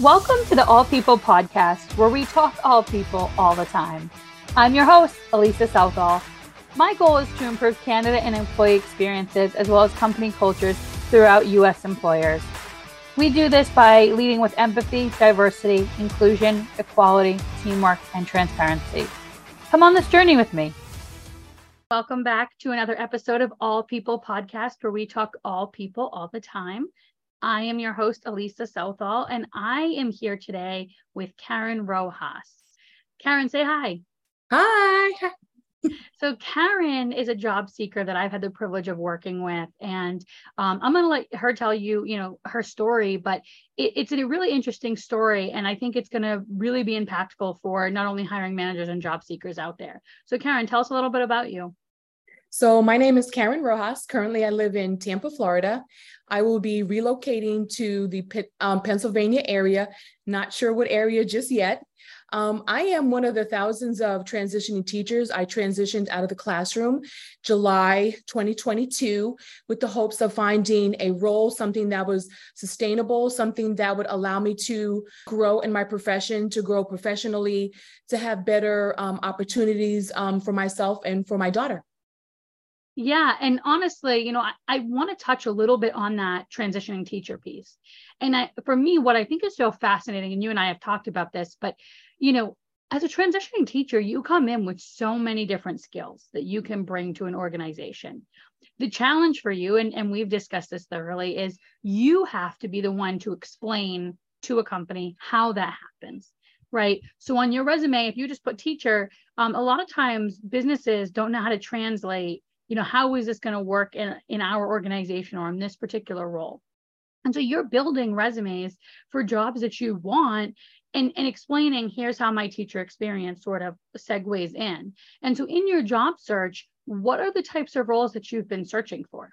Welcome to the All People podcast, where we talk all people all the time. I'm your host, Elisa Southall. My goal is to improve candidate and employee experiences as well as company cultures throughout U.S. employers. We do this by leading with empathy, diversity, inclusion, equality, teamwork, and transparency. Come on this journey with me. Welcome back to another episode of All People Podcast, where we talk all people all the time. I am your host, Elisa Southall, and I am here today with Karen Rojas. Karen, say hi. Hi. so Karen is a job seeker that I've had the privilege of working with, and um, I'm going to let her tell you, you know, her story. But it, it's a really interesting story, and I think it's going to really be impactful for not only hiring managers and job seekers out there. So Karen, tell us a little bit about you. So, my name is Karen Rojas. Currently, I live in Tampa, Florida. I will be relocating to the um, Pennsylvania area, not sure what area just yet. Um, I am one of the thousands of transitioning teachers. I transitioned out of the classroom July 2022 with the hopes of finding a role, something that was sustainable, something that would allow me to grow in my profession, to grow professionally, to have better um, opportunities um, for myself and for my daughter. Yeah. And honestly, you know, I, I want to touch a little bit on that transitioning teacher piece. And I, for me, what I think is so fascinating, and you and I have talked about this, but, you know, as a transitioning teacher, you come in with so many different skills that you can bring to an organization. The challenge for you, and, and we've discussed this thoroughly, is you have to be the one to explain to a company how that happens right? So on your resume, if you just put teacher, um, a lot of times businesses don't know how to translate you know how is this going to work in, in our organization or in this particular role and so you're building resumes for jobs that you want and, and explaining here's how my teacher experience sort of segues in and so in your job search what are the types of roles that you've been searching for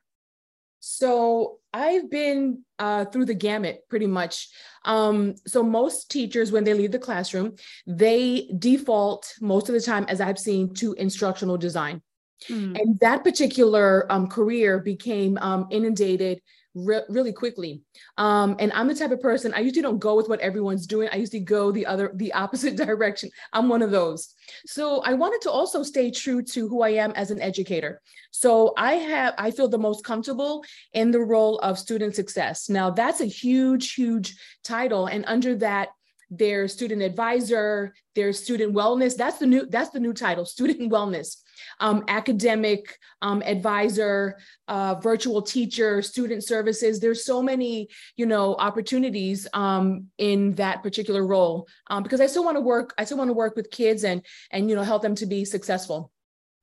so I've been uh, through the gamut pretty much. Um, so most teachers, when they leave the classroom, they default most of the time, as I've seen, to instructional design. Mm. And that particular um, career became um, inundated re- really quickly. Um, and I'm the type of person I usually don't go with what everyone's doing. I usually go the other, the opposite direction. I'm one of those. So I wanted to also stay true to who I am as an educator. So I have, I feel the most comfortable in the role of student success. Now that's a huge, huge title, and under that their student advisor, their student wellness. That's the new that's the new title, student wellness, um, academic um, advisor, uh, virtual teacher, student services. There's so many you know opportunities um, in that particular role um, because I still want to work. I still want to work with kids and and you know help them to be successful.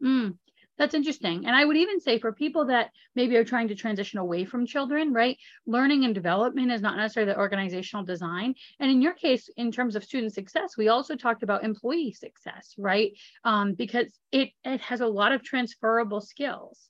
Mm. That's interesting. And I would even say for people that maybe are trying to transition away from children, right? Learning and development is not necessarily the organizational design. And in your case, in terms of student success, we also talked about employee success, right? Um, because it, it has a lot of transferable skills.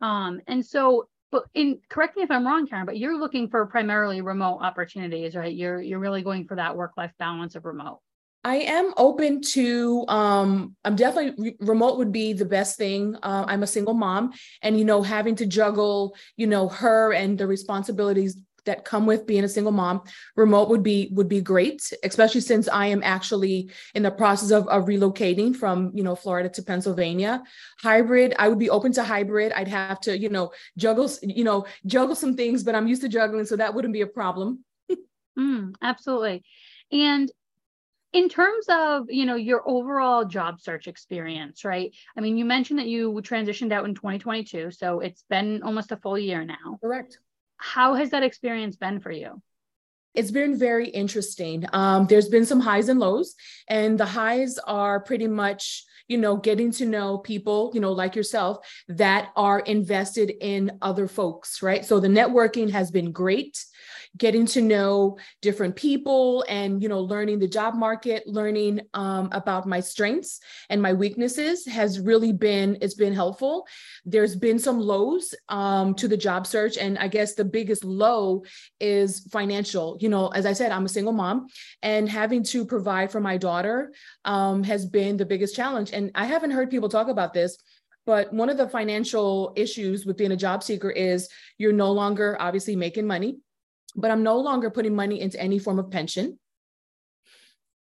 Um, and so but in correct me if I'm wrong, Karen, but you're looking for primarily remote opportunities, right? You're you're really going for that work-life balance of remote. I am open to. Um, I'm definitely remote would be the best thing. Uh, I'm a single mom, and you know, having to juggle, you know, her and the responsibilities that come with being a single mom remote would be would be great especially since i am actually in the process of, of relocating from you know florida to pennsylvania hybrid i would be open to hybrid i'd have to you know juggle you know juggle some things but i'm used to juggling so that wouldn't be a problem mm, absolutely and in terms of you know your overall job search experience right? I mean you mentioned that you transitioned out in 2022 so it's been almost a full year now. Correct. How has that experience been for you? It's been very interesting. Um, there's been some highs and lows and the highs are pretty much you know getting to know people you know like yourself that are invested in other folks right? So the networking has been great getting to know different people and you know learning the job market learning um, about my strengths and my weaknesses has really been it's been helpful. There's been some lows um, to the job search and i guess the biggest low is financial. You know as i said i'm a single mom and having to provide for my daughter um, has been the biggest challenge. And i haven't heard people talk about this but one of the financial issues with being a job seeker is you're no longer obviously making money but I'm no longer putting money into any form of pension.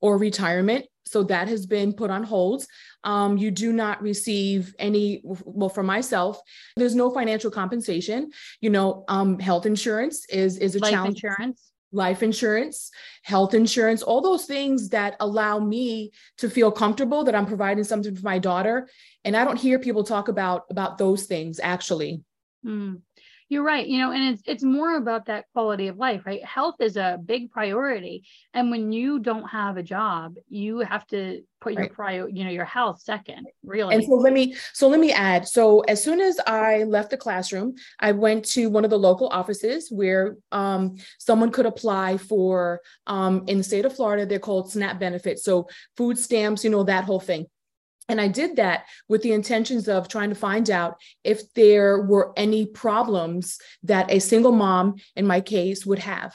or retirement. So that has been put on hold. Um, you do not receive any, well, for myself, there's no financial compensation. You know, um, health insurance is is a Life challenge. insurance. Life insurance, health insurance, all those things that allow me to feel comfortable that I'm providing something for my daughter. And I don't hear people talk about about those things actually. Mm. You're right. You know, and it's it's more about that quality of life, right? Health is a big priority. And when you don't have a job, you have to put your prior, you know, your health second, really. And so let me so let me add. So as soon as I left the classroom, I went to one of the local offices where um, someone could apply for um, in the state of Florida, they're called SNAP benefits. So food stamps, you know, that whole thing. And I did that with the intentions of trying to find out if there were any problems that a single mom, in my case, would have.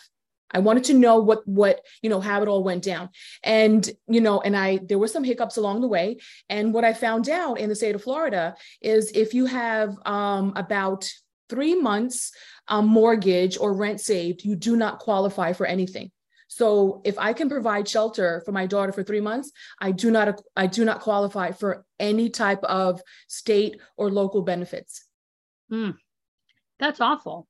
I wanted to know what what you know how it all went down, and you know, and I there were some hiccups along the way. And what I found out in the state of Florida is if you have um, about three months um, mortgage or rent saved, you do not qualify for anything. So if I can provide shelter for my daughter for three months, I do not I do not qualify for any type of state or local benefits. Mm, that's awful.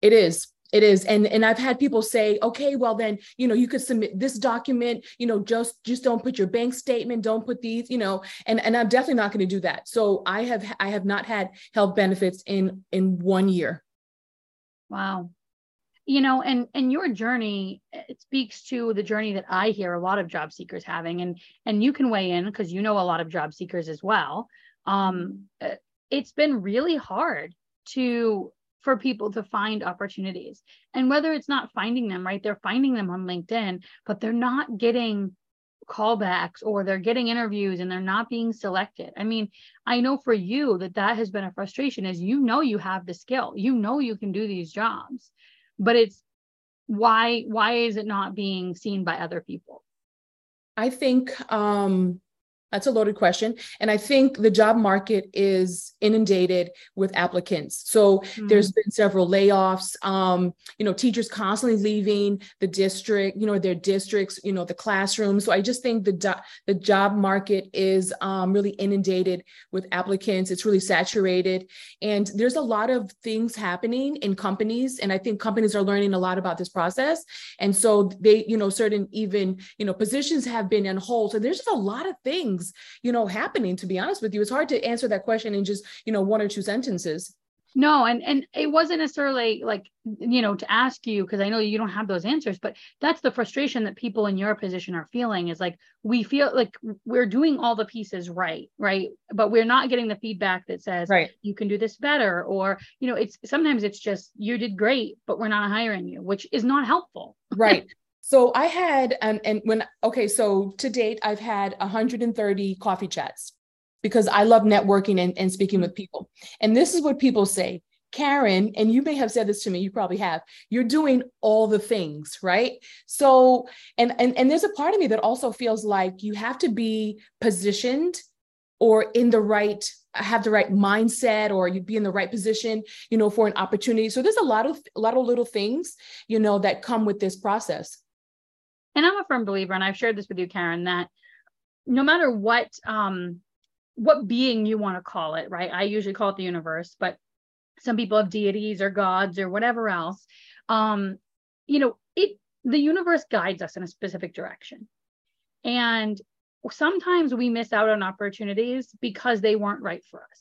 It is. It is. And and I've had people say, okay, well then, you know, you could submit this document, you know, just just don't put your bank statement, don't put these, you know, and and I'm definitely not going to do that. So I have I have not had health benefits in in one year. Wow you know and and your journey it speaks to the journey that i hear a lot of job seekers having and and you can weigh in because you know a lot of job seekers as well. Um uh, it's been really hard to for people to find opportunities. And whether it's not finding them right they're finding them on linkedin but they're not getting callbacks or they're getting interviews and they're not being selected. I mean i know for you that that has been a frustration is you know you have the skill. You know you can do these jobs but it's why why is it not being seen by other people? I think um that's a loaded question. And I think the job market is inundated with applicants. So mm-hmm. there's been several layoffs, um, you know, teachers constantly leaving the district, you know, their districts, you know, the classroom. So I just think the, do- the job market is um, really inundated with applicants. It's really saturated. And there's a lot of things happening in companies. And I think companies are learning a lot about this process. And so they, you know, certain even, you know, positions have been on hold. So there's just a lot of things things, you know, happening, to be honest with you. It's hard to answer that question in just, you know, one or two sentences. No, and and it wasn't necessarily like you know to ask you because I know you don't have those answers, but that's the frustration that people in your position are feeling is like we feel like we're doing all the pieces right, right, but we're not getting the feedback that says right. you can do this better, or you know it's sometimes it's just you did great, but we're not hiring you, which is not helpful. Right. So I had, um, and when, okay, so to date, I've had 130 coffee chats because I love networking and, and speaking with people. And this is what people say Karen, and you may have said this to me, you probably have, you're doing all the things, right? So, and, and, and there's a part of me that also feels like you have to be positioned or in the right have the right mindset or you'd be in the right position you know for an opportunity so there's a lot of a lot of little things you know that come with this process and I'm a firm believer, and I've shared this with you, Karen, that no matter what um, what being you want to call it, right? I usually call it the universe, but some people have deities or gods or whatever else. Um, you know, it the universe guides us in a specific direction. And sometimes we miss out on opportunities because they weren't right for us.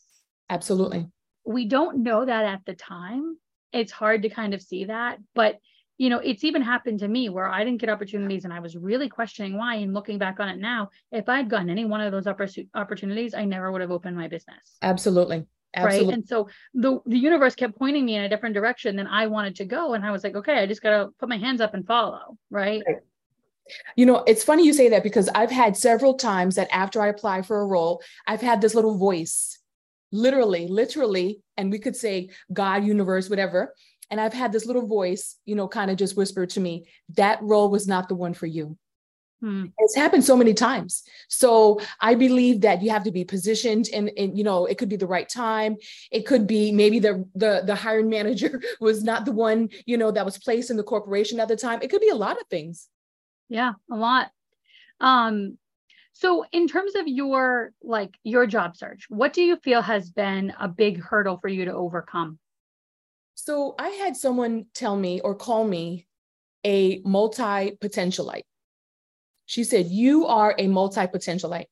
Absolutely. We don't know that at the time. It's hard to kind of see that, but you know, it's even happened to me where I didn't get opportunities and I was really questioning why. And looking back on it now, if I'd gotten any one of those opportunities, I never would have opened my business. Absolutely. Absolutely. Right. And so the, the universe kept pointing me in a different direction than I wanted to go. And I was like, okay, I just got to put my hands up and follow. Right? right. You know, it's funny you say that because I've had several times that after I apply for a role, I've had this little voice, literally, literally, and we could say God, universe, whatever and I've had this little voice, you know, kind of just whisper to me, that role was not the one for you. Hmm. It's happened so many times. So I believe that you have to be positioned and, and you know, it could be the right time. It could be maybe the, the, the hiring manager was not the one, you know, that was placed in the corporation at the time. It could be a lot of things. Yeah, a lot. Um, so in terms of your like your job search, what do you feel has been a big hurdle for you to overcome? So I had someone tell me or call me a multi-potentialite. She said, You are a multi-potentialite.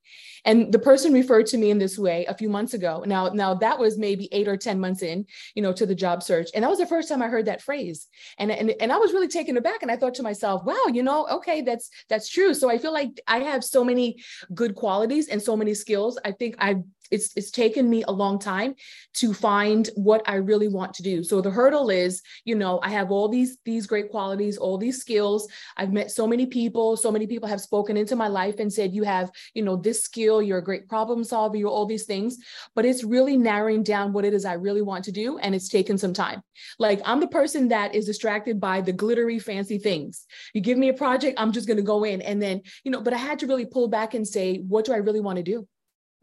And the person referred to me in this way a few months ago. Now, now that was maybe eight or 10 months in, you know, to the job search. And that was the first time I heard that phrase. And, and, and I was really taken aback. And I thought to myself, wow, you know, okay, that's that's true. So I feel like I have so many good qualities and so many skills. I think I've it's it's taken me a long time to find what I really want to do. So the hurdle is, you know, I have all these these great qualities, all these skills. I've met so many people, so many people have spoken into my life and said you have, you know, this skill, you're a great problem solver, you're all these things, but it's really narrowing down what it is I really want to do and it's taken some time. Like I'm the person that is distracted by the glittery fancy things. You give me a project, I'm just going to go in and then, you know, but I had to really pull back and say, what do I really want to do?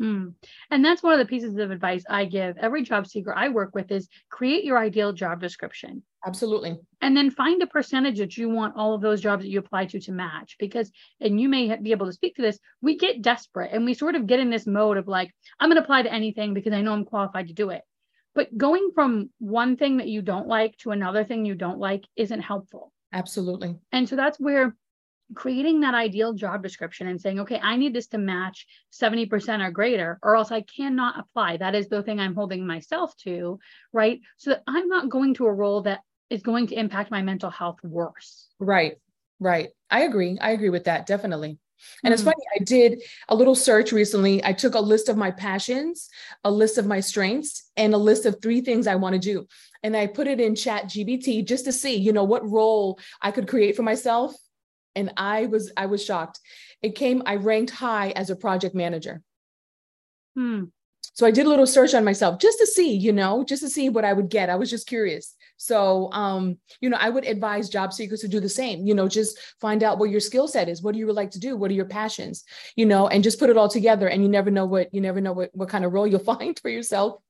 Mm. And that's one of the pieces of advice I give every job seeker I work with is create your ideal job description. Absolutely. And then find a percentage that you want all of those jobs that you apply to to match because and you may be able to speak to this, we get desperate and we sort of get in this mode of like I'm going to apply to anything because I know I'm qualified to do it. But going from one thing that you don't like to another thing you don't like isn't helpful. Absolutely. And so that's where creating that ideal job description and saying, okay, I need this to match 70% or greater, or else I cannot apply. That is the thing I'm holding myself to, right? So that I'm not going to a role that is going to impact my mental health worse. Right, right. I agree. I agree with that, definitely. And mm it's funny, I did a little search recently. I took a list of my passions, a list of my strengths, and a list of three things I want to do. And I put it in Chat GPT just to see, you know, what role I could create for myself and I was I was shocked. It came I ranked high as a project manager. Hmm. So I did a little search on myself just to see, you know, just to see what I would get. I was just curious. So, um, you know, I would advise job seekers to do the same. You know, just find out what your skill set is. What do you like to do? What are your passions? You know, and just put it all together. And you never know what you never know what what kind of role you'll find for yourself.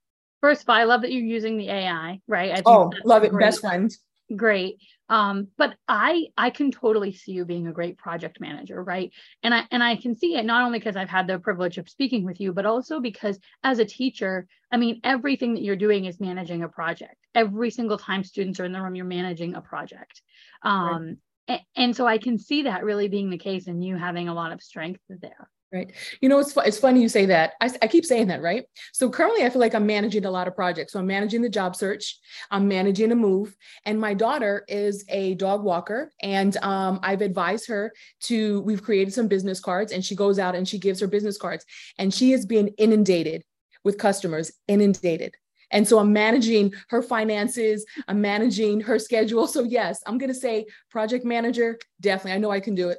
First of all, I love that you're using the AI, right? I oh, love it. Great. Best friend great um, but i i can totally see you being a great project manager right? And i and i can see it not only because i've had the privilege of speaking with you but also because as a teacher i mean everything that you're doing is managing a project. Every single time students are in the room you're managing a project. Um, right. and, and so i can see that really being the case and you having a lot of strength there Right. You know, it's, it's funny you say that. I, I keep saying that, right? So currently, I feel like I'm managing a lot of projects. So I'm managing the job search, I'm managing a move, and my daughter is a dog walker. And um, I've advised her to, we've created some business cards, and she goes out and she gives her business cards, and she is being inundated with customers, inundated. And so I'm managing her finances, I'm managing her schedule. So, yes, I'm going to say project manager, definitely. I know I can do it.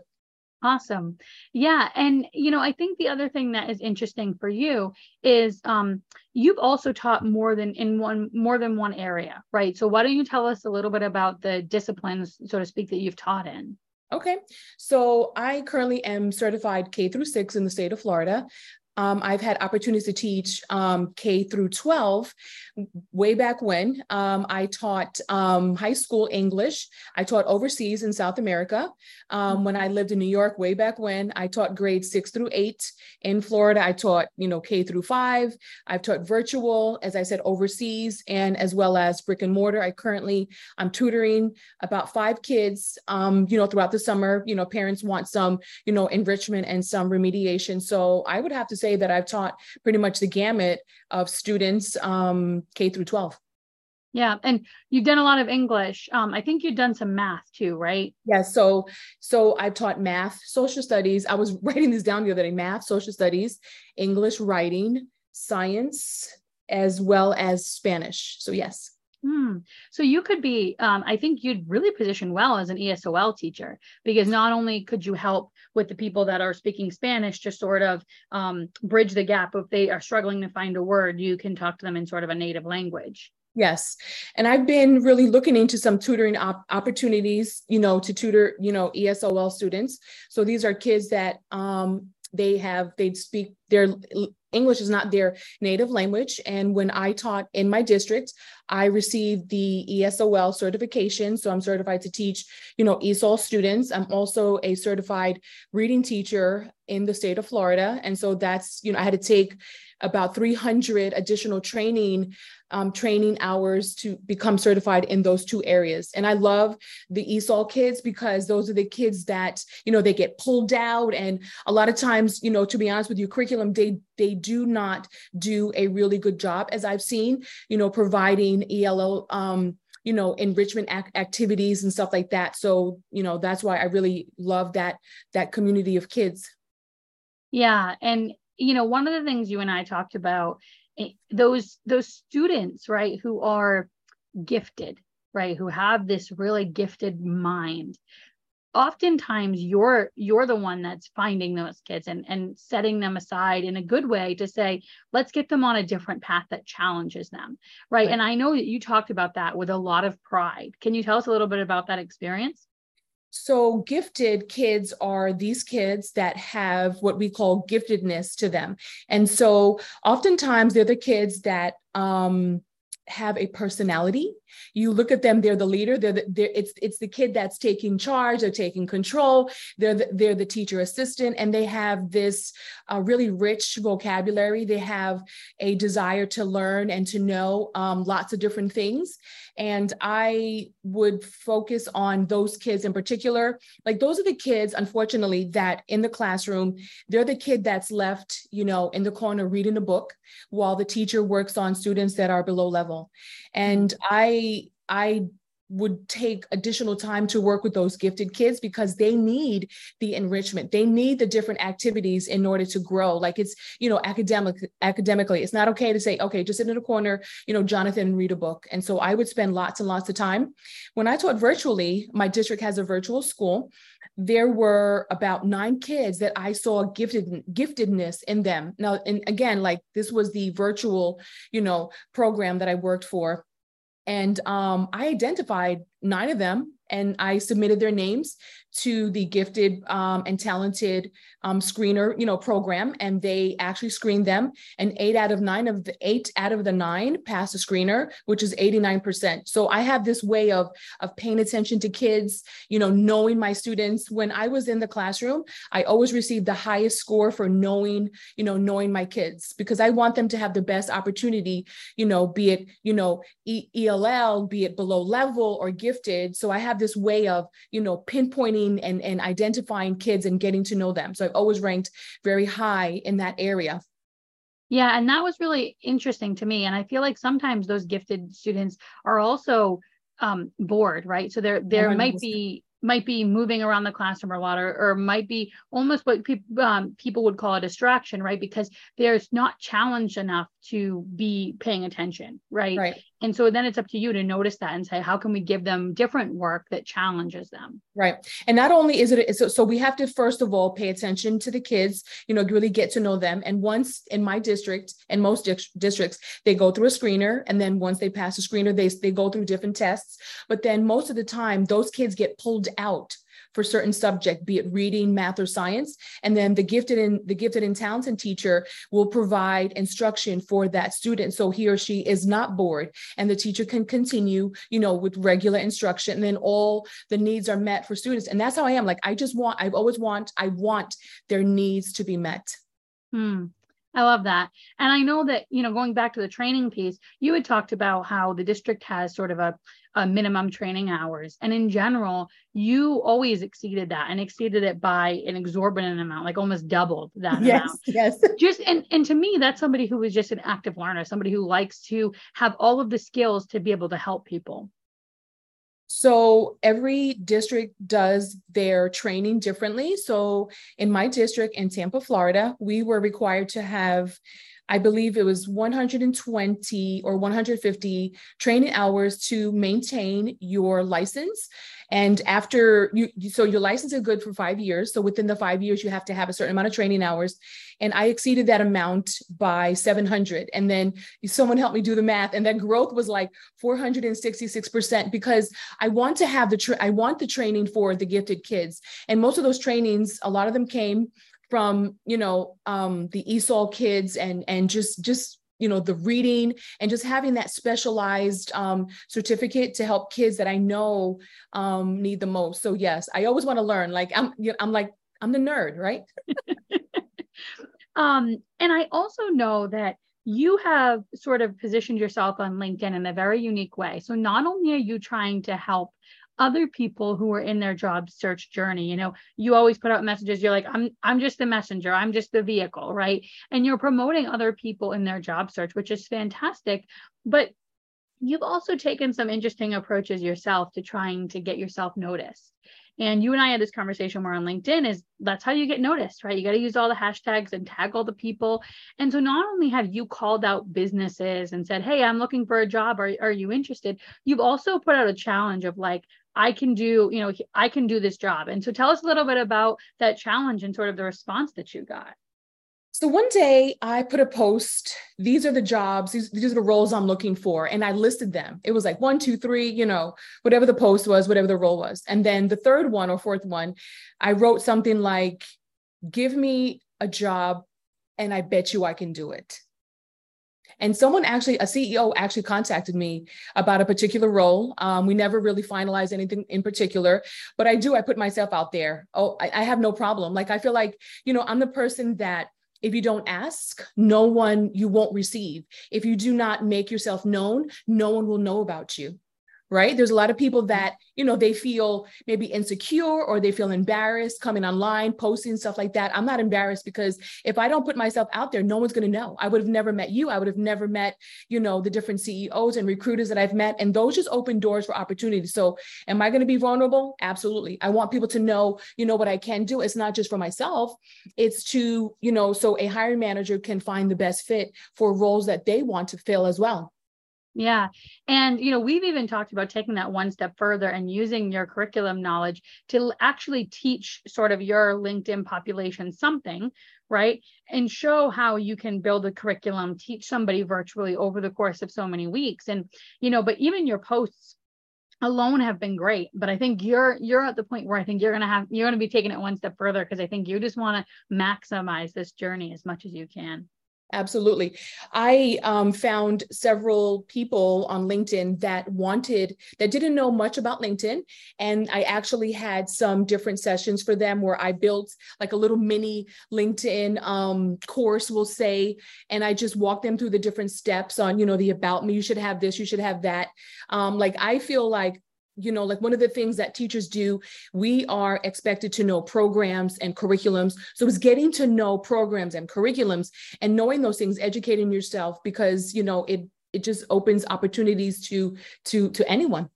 Awesome. Yeah. And, you know, I think the other thing that is interesting for you is um, you've also taught more than in one, more than one area, right? So why don't you tell us a little bit about the disciplines, so to speak, that you've taught in? Okay. So I currently am certified K through six in the state of Florida. Um, I've had opportunities to teach um, K through 12. Way back when, um, I taught um, high school English. I taught overseas in South America. Um, when I lived in New York, way back when, I taught grades six through eight. In Florida, I taught, you know, K through five. I've taught virtual, as I said, overseas, and as well as brick and mortar. I currently, I'm tutoring about five kids, um, you know, throughout the summer. You know, parents want some, you know, enrichment and some remediation. So I would have to say that I've taught pretty much the gamut of students um, K through 12. Yeah, and you've done a lot of English. Um, I think you've done some math too, right? Yeah. So, so I've taught math, social studies. I was writing these down the other day: math, social studies, English, writing, science, as well as Spanish. So yes. Hmm. So you could be, um, I think you'd really position well as an ESOL teacher because not only could you help with the people that are speaking Spanish to sort of um, bridge the gap if they are struggling to find a word, you can talk to them in sort of a native language. Yes. And I've been really looking into some tutoring op- opportunities, you know, to tutor, you know, ESOL students. So these are kids that um, they have, they speak their English is not their native language. And when I taught in my district, I received the ESOL certification. So I'm certified to teach, you know, ESOL students. I'm also a certified reading teacher in the state of Florida. And so that's, you know, I had to take about 300 additional training um, training hours to become certified in those two areas. And I love the ESOL kids because those are the kids that, you know, they get pulled out. And a lot of times, you know, to be honest with you, curriculum, they, they do not do a really good job, as I've seen, you know, providing ELL, um, you know enrichment ac- activities and stuff like that so you know that's why i really love that that community of kids yeah and you know, one of the things you and I talked about, eh, those those students, right, who are gifted, right, who have this really gifted mind. Oftentimes you're you're the one that's finding those kids and, and setting them aside in a good way to say, let's get them on a different path that challenges them. Right. right. And I know that you talked about that with a lot of pride. Can you tell us a little bit about that experience? So, gifted kids are these kids that have what we call giftedness to them. And so, oftentimes, they're the kids that um, have a personality. You look at them they're the leader they're, the, they're it's it's the kid that's taking charge they're taking control they're the, they're the teacher assistant and they have this uh, really rich vocabulary. They have a desire to learn and to know um, lots of different things and i would focus on those kids in particular. Like those are the kids unfortunately that in the classroom they're the kid that's left you know in the corner reading a book while the teacher works on students that are below level. And i I would take additional time to work with those gifted kids because they need the enrichment. They need the different activities in order to grow. Like it's you know academic academically it's not okay to say okay just sit in a corner you know jonathan read a book. And so i would spend lots and lots of time. When i taught virtually my district has a virtual school. There were about nine kids that I saw gifted giftedness in them. Now, and again, like this was the virtual, you know, program that I worked for and um, I identified nine of them and I submitted their names to the gifted um, and talented um, screener, you know, program, and they actually screened them. And eight out of nine of the eight out of the nine passed the screener, which is 89%. So I have this way of of paying attention to kids, you know, knowing my students. When I was in the classroom, I always received the highest score for knowing, you know, knowing my kids because I want them to have the best opportunity, you know, be it, you know, e- ELL, be it below level or gifted. So I have this way of, you know, pinpointing and, and identifying kids and getting to know them. So I've always ranked very high in that area. Yeah, and that was really interesting to me. And I feel like sometimes those gifted students are also um, bored, right? So there there 100%. might be might be moving around the classroom a lot or, or might be almost what people um, people would call a distraction right because there's not challenged enough to be paying attention right right and so then it's up to you to notice that and say how can we give them different work that challenges them? Right. And not only is it so, so we have to first of all pay attention to the kids you know really get to know them. And once in my district and most di- districts they go through a screener. And then once they pass the screener they, they go through different tests. But then most of the time those kids get pulled out for certain subject, be it reading, math, or science. And then the gifted and the gifted and talented teacher will provide instruction for that student. So he or she is not bored and the teacher can continue, you know, with regular instruction. And then all the needs are met for students. And that's how I am. Like I just want, I always want, I want their needs to be met. Hmm. I love that. And I know that, you know, going back to the training piece, you had talked about how the district has sort of a uh, minimum training hours. And in general, you always exceeded that and exceeded it by an exorbitant amount, like almost doubled that yes, amount. Yes. Just and and to me, that's somebody who is just an active learner, somebody who likes to have all of the skills to be able to help people. So every district does their training differently. So in my district in Tampa, Florida, we were required to have I believe it was 120 or 150 training hours to maintain your license. And after you, so your license is good for five years. So within the five years, you have to have a certain amount of training hours. And I exceeded that amount by 700. And then someone helped me do the math. And that growth was like 466% because I want to have the, tra- I want the training for the gifted kids. And most of those trainings, a lot of them came from you know um, the ESOL kids and and just just you know the reading and just having that specialized um, certificate to help kids that i know um, need the most. So yes i always want to learn. Like i'm you know, i'm like i'm the nerd right? Um and i also know that you have sort of positioned yourself on linkedin in a very unique way. So not only are you trying to help other people who are in their job search journey you know you always put out messages you're like i'm i'm just the messenger i'm just the vehicle right and you're promoting other people in their job search which is fantastic but you've also taken some interesting approaches yourself to trying to get yourself noticed and you and I had this conversation more on LinkedIn is that's how you get noticed, right? You got to use all the hashtags and tag all the people. And so not only have you called out businesses and said, Hey, I'm looking for a job. Are, are you interested? You've also put out a challenge of like, I can do, you know, I can do this job. And so tell us a little bit about that challenge and sort of the response that you got. So one day I put a post, these are the jobs, these, these are the roles I'm looking for. And I listed them. It was like one, two, three, you know, whatever the post was, whatever the role was. And then the third one or fourth one, I wrote something like, give me a job and I bet you I can do it. And someone actually, a CEO actually contacted me about a particular role. Um, we never really finalized anything in particular, but I do, I put myself out there. Oh, I, I have no problem. Like, I feel like, you know, I'm the person that if you don't ask, no one you won't receive. If you do not make yourself known, no one will know about you right? There's a lot of people that you know they feel maybe insecure or they feel embarrassed coming online posting stuff like that. I'm not embarrassed because if i don't put myself out there no one's going to know. I would have never met you. I would have never met you know the different ceos and recruiters that i've met. And those just open doors for opportunity. So am i going to be vulnerable? Absolutely. I want people to know you know what i can do. It's not just for myself. It's to you know so a hiring manager can find the best fit for roles that they want to fill as well yeah. And, you know, we've even talked about taking that one step further and using your curriculum knowledge to actually teach sort of your LinkedIn population something, right? And show how you can build a curriculum, teach somebody virtually over the course of so many weeks. And, you know, but even your posts alone have been great but i think you're you're at the point where i think you're going to have you're going to be taking it one step further because i think you just want to maximize this journey as much as you can Absolutely. I um, found several people on LinkedIn that wanted, that didn't know much about LinkedIn. And I actually had some different sessions for them where I built like a little mini LinkedIn um, course, we'll say. And I just walked them through the different steps on, you know, the about me, you should have this, you should have that. Um, like, I feel like you know, like one of the things that teachers do, we are expected to know programs and curriculums. So it's getting to know programs and curriculums and knowing those things, educating yourself because, you know, it it just opens opportunities to to to anyone.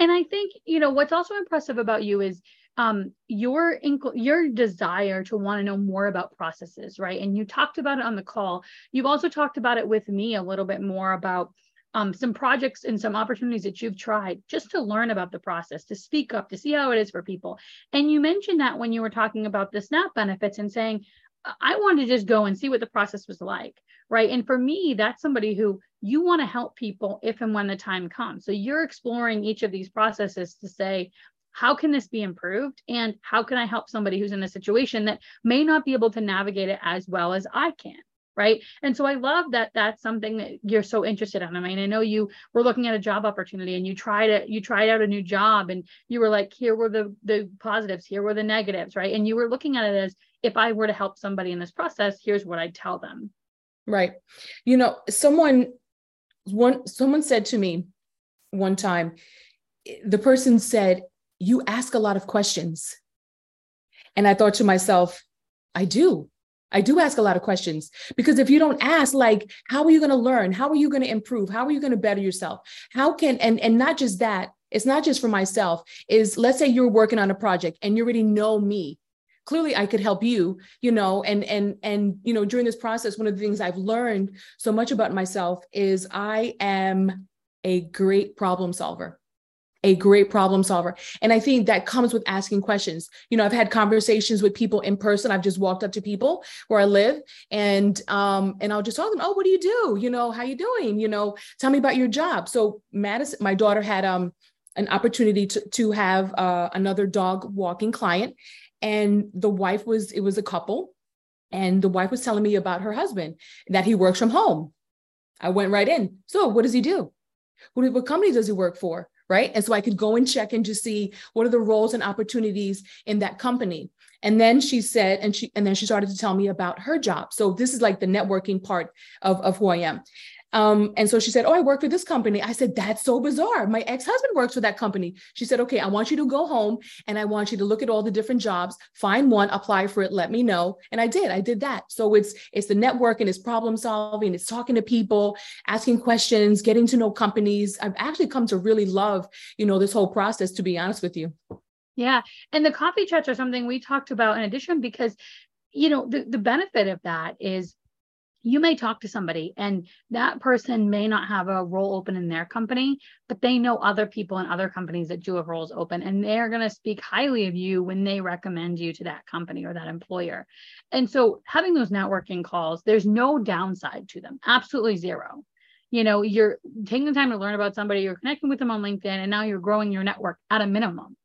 And I think, you know, what's also impressive about you is um, your inc- your desire to want to know more about processes, right? And you talked about it on the call. You've also talked about it with me a little bit more about um, some projects and some opportunities that you've tried just to learn about the process, to speak up, to see how it is for people. And you mentioned that when you were talking about the SNAP benefits and saying, I wanted to just go and see what the process was like, right? And for me, that's somebody who you want to help people if and when the time comes. So you're exploring each of these processes to say, how can this be improved? And how can I help somebody who's in a situation that may not be able to navigate it as well as I can? Right? And so i love that that's something that you're so interested in. I mean i know you were looking at a job opportunity and you tried it you tried out a new job and you were like here were the the positives here were the negatives right? And you were looking at it as if i were to help somebody in this process here's what i'd tell them. Right. You know someone one someone said to me one time the person said you ask a lot of questions. And i thought to myself i do I do ask a lot of questions because if you don't ask, like, how are you going to learn? How are you going to improve? How are you going to better yourself? How can, and, and not just that, it's not just for myself, is let's say you're working on a project and you already know me. Clearly I could help you, you know, and, and, and, you know, during this process, one of the things I've learned so much about myself is I am a great problem solver a great problem solver. And I think that comes with asking questions. You know, I've had conversations with people in person. I've just walked up to people where I live and um and I'll just tell them, "Oh, what do you do? You know, how you doing? You know, tell me about your job." So Madison, my daughter had um an opportunity to to have uh, another dog walking client and the wife was it was a couple and the wife was telling me about her husband that he works from home I went right in. So what does he do? What, what company does he work for? Right. And so I could go and check and just see what are the roles and opportunities in that company. And then she said, and she and then she started to tell me about her job. So this is like the networking part of, of who I am. Um, and so she said, Oh, I work for this company. I said, That's so bizarre. My ex husband works for that company. She said, Okay, I want you to go home and I want you to look at all the different jobs, find one, apply for it, let me know. And I did. I did that. So it's it's the networking, it's problem solving, it's talking to people, asking questions, getting to know companies. I've actually come to really love, you know, this whole process, to be honest with you. Yeah. And the coffee chats are something we talked about in addition because you know the, the benefit of that is you may talk to somebody and that person may not have a role open in their company, but they know other people in other companies that do have roles open and they're going to speak highly of you when they recommend you to that company or that employer. And so having those networking calls, there's no downside to them, absolutely zero. You know, you're taking the time to learn about somebody, you're connecting with them on LinkedIn, and now you're growing your network at a minimum.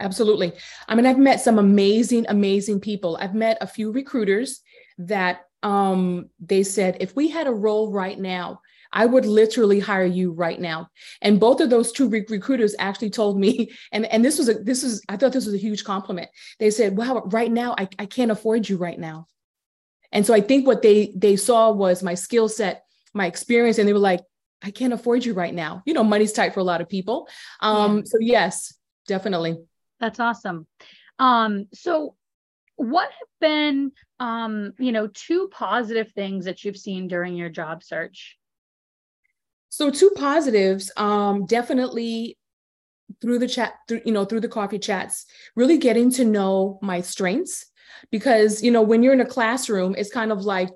Absolutely. I mean, I've met some amazing, amazing people. I've met a few recruiters that um, they said, if we had a role right now, I would literally hire you right now. And both of those two re- recruiters actually told me, and, and this was a this was I thought this was a huge compliment. They said, "Wow, right now I, I can't afford you right now." And so I think what they they saw was my skill set, my experience, and they were like, "I can't afford you right now." You know, money's tight for a lot of people. Um, yeah. So yes, definitely. That's awesome. Um, so what have been um, you know two positive things that you've seen during your job search so two positives um, definitely through the chat through you know through the coffee chats really getting to know my strengths because you know when you're in a classroom it's kind of like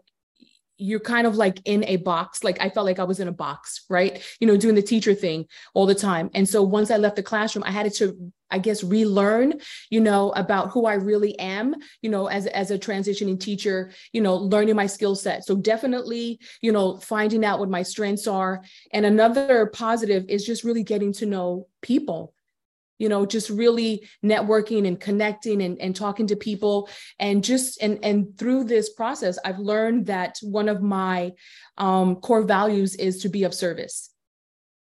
you're kind of like in a box. Like I felt like I was in a box, right? You know, doing the teacher thing all the time. And so once I left the classroom, I had to, I guess, relearn, you know, about who I really am, you know, as, as a transitioning teacher, you know, learning my skill set. So definitely, you know, finding out what my strengths are. And another positive is just really getting to know people you know just really networking and connecting and, and talking to people and just and and through this process i've learned that one of my um, core values is to be of service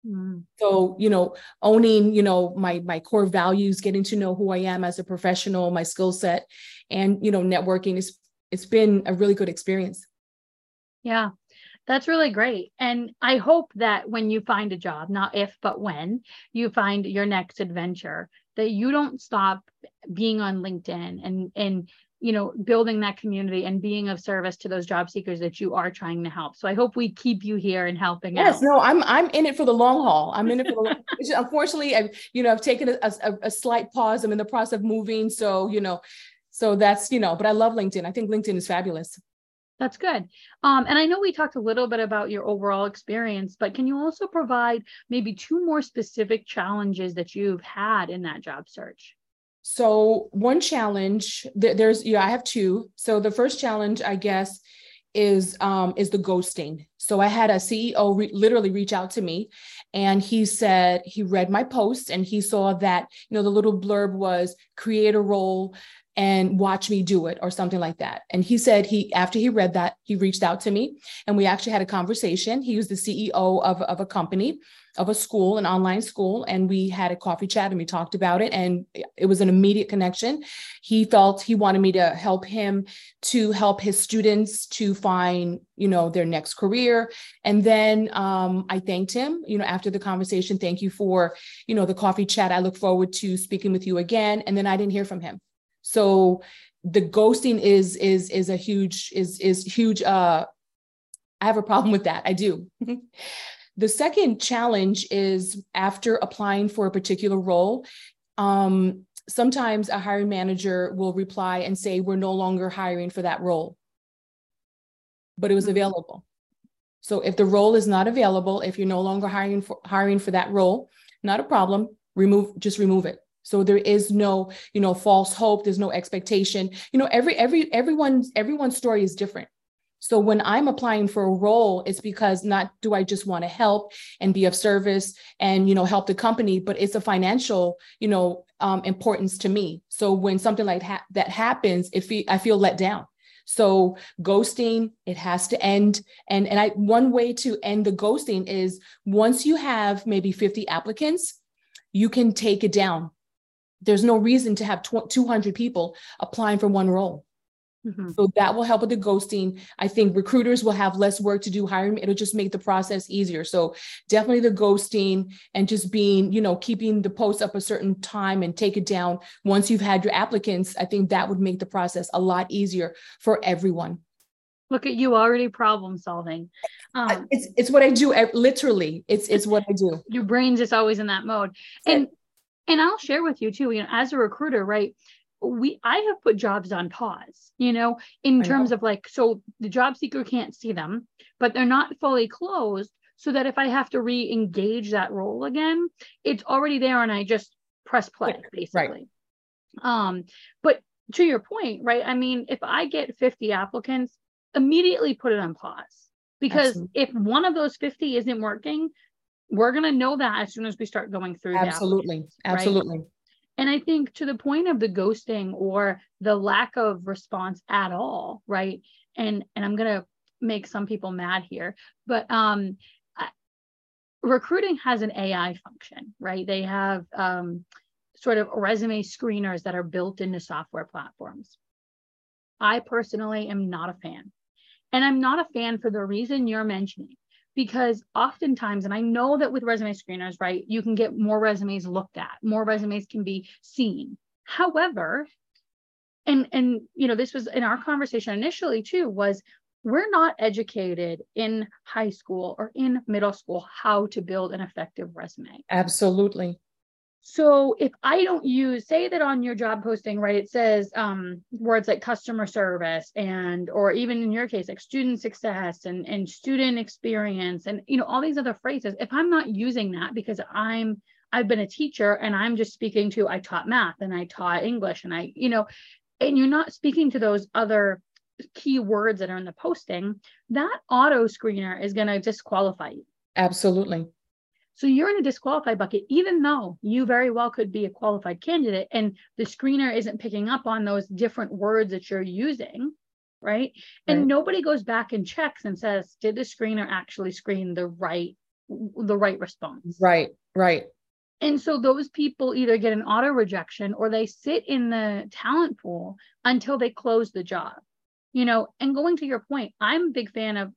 mm. so you know owning you know my my core values getting to know who i am as a professional my skill set and you know networking is it's been a really good experience yeah that's really great. And I hope that when you find a job, not if, but when you find your next adventure, that you don't stop being on LinkedIn and, and, you know, building that community and being of service to those job seekers that you are trying to help. So I hope we keep you here and helping yes, out. no, I'm I'm in it for the long haul. I'm in it for the long, unfortunately I've you know I've taken a, a, a slight pause. I'm in the process of moving. So, you know, so that's, you know, but I love LinkedIn. I think LinkedIn is fabulous. That's good. Um, and I know we talked a little bit about your overall experience, but can you also provide maybe two more specific challenges that you've had in that job search? So one challenge, there's yeah, I have two. So the first challenge, I guess, is um, is the ghosting. So I had a CEO re- literally reach out to me, and he said he read my post and he saw that you know the little blurb was create a role and watch me do it or something like that. And he said he after he read that, he reached out to me and we actually had a conversation. He was the CEO of, of a company, of a school, an online school, and we had a coffee chat and we talked about it and it was an immediate connection. He felt he wanted me to help him to help his students to find, you know, their next career. And then um, I thanked him, you know, after the conversation, thank you for, you know, the coffee chat. I look forward to speaking with you again. And then I didn't hear from him. So the ghosting is is is a huge is is huge uh I have a problem with that. I do. the second challenge is after applying for a particular role, um, sometimes a hiring manager will reply and say, We're no longer hiring for that role, but it was mm-hmm. available. So if the role is not available, if you're no longer hiring for hiring for that role, not a problem. Remove, just remove it. So there is no, you know, false hope. There's no expectation. You know, every every everyone's everyone's story is different. So when I'm applying for a role, it's because not do I just want to help and be of service and you know help the company, but it's a financial you know um, importance to me. So when something like ha- that happens, if I feel let down. So ghosting, it has to end. And, and I one way to end the ghosting is once you have maybe 50 applicants, you can take it down. There's no reason to have 200 people applying for one role. Mm-hmm. So that will help with the ghosting. I think recruiters will have less work to do hiring. It'll just make the process easier. So definitely the ghosting and just being, you know, keeping the post up a certain time and take it down once you've had your applicants. I think that would make the process a lot easier for everyone. Look at you already problem solving. Um, it's it's what I do. Literally, it's it's what I do. Your brain's just always in that mode. And and I'll share with you too. You know, as a recruiter, right? we I have put jobs on pause, you know, in terms of like so the job seeker can't see them, but they're not fully closed so that if I have to re-engage that role again, it's already there and I just press play basically. Right. Um but to your point, right? I mean, if I get 50 applicants, immediately put it on pause because Absolutely. if one of those 50 isn't working, we're going to know that as soon as we start going through that. Absolutely. Absolutely. Right? And I think to the point of the ghosting or the lack of response at all, right? And and I'm gonna make some people mad here, but um, recruiting has an AI function, right? They have um, sort of resume screeners that are built into software platforms. I personally am not a fan. And I'm not a fan for the reason you're mentioning because oftentimes and i know that with resume screeners right you can get more resumes looked at more resumes can be seen. However and and you know this was in our conversation initially too was we're not educated in high school or in middle school how to build an effective resume. Absolutely so if I don't use, say that on your job posting, right, it says um, words like customer service and, or even in your case, like student success and, and student experience and, you know, all these other phrases, if I'm not using that because I'm, I've been a teacher and I'm just speaking to, I taught math and I taught English and I, you know, and you're not speaking to those other key words that are in the posting, that auto screener is going to disqualify you. Absolutely. So you're in a disqualified bucket, even though you very well could be a qualified candidate and the screener isn't picking up on those different words that you're using. Right. And right. nobody goes back and checks and says, did the screener actually screen the right the right response? Right, right. And so those people either get an auto rejection or they sit in the talent pool until they close the job. You know, and going to your point, I'm a big fan of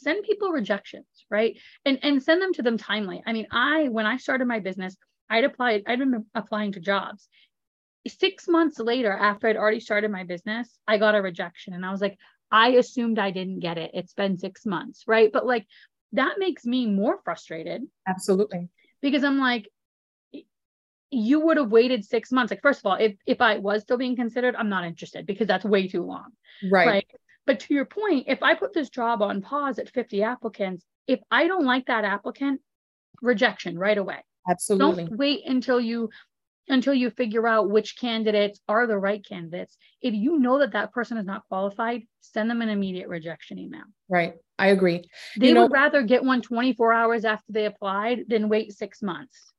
send people rejections, right? And and send them to them timely. I mean, I when I started my business, I'd applied, I'd been applying to jobs. Six months later, after I'd already started my business, I got a rejection. And I was like, I assumed I didn't get it. It's been six months, right? But like that makes me more frustrated. Absolutely. Because I'm like, you would have waited six months. Like, first of all, if if I was still being considered, I'm not interested because that's way too long. Right. right? But to your point, if I put this job on pause at 50 applicants, if I don't like that applicant, rejection right away. Absolutely. Don't wait until you until you figure out which candidates are the right candidates. If you know that that person is not qualified, send them an immediate rejection email. Right. I agree. They you would know, rather get one 24 hours after they applied than wait 6 months.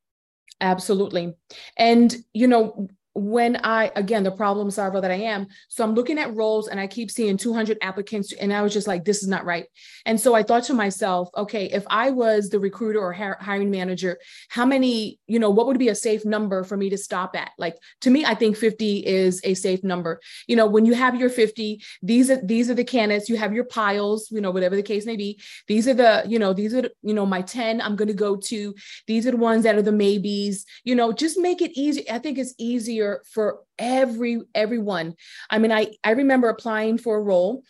Absolutely. And you know, when I, again, the problem solver that I am, so I'm looking at roles and I keep seeing 200 applicants, and I was just like, this is not right. And so I thought to myself, okay, if I was the recruiter or hiring manager, how many, you know, what would be a safe number for me to stop at? Like to me, I think 50 is a safe number. You know, when you have your 50, these are these are the candidates, you have your piles, you know, whatever the case may be. These are the, you know, these are, you know, my 10 I'm going to go to. These are the ones that are the maybes, you know, just make it easy. I think it's easier easier for every everyone. I mean, I I remember applying for a role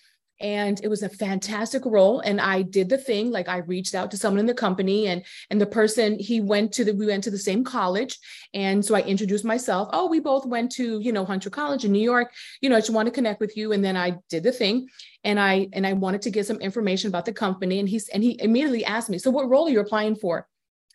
and it was a fantastic role and i did the thing like i reached out to someone in the company and and the person he went to the we went to the same college. And so i introduced myself oh we both went to you know hunter college in new york. You know i just want to connect with you. And then i did the thing and i and i wanted to get some information about the company. And he's and he immediately asked me so what role are you applying for?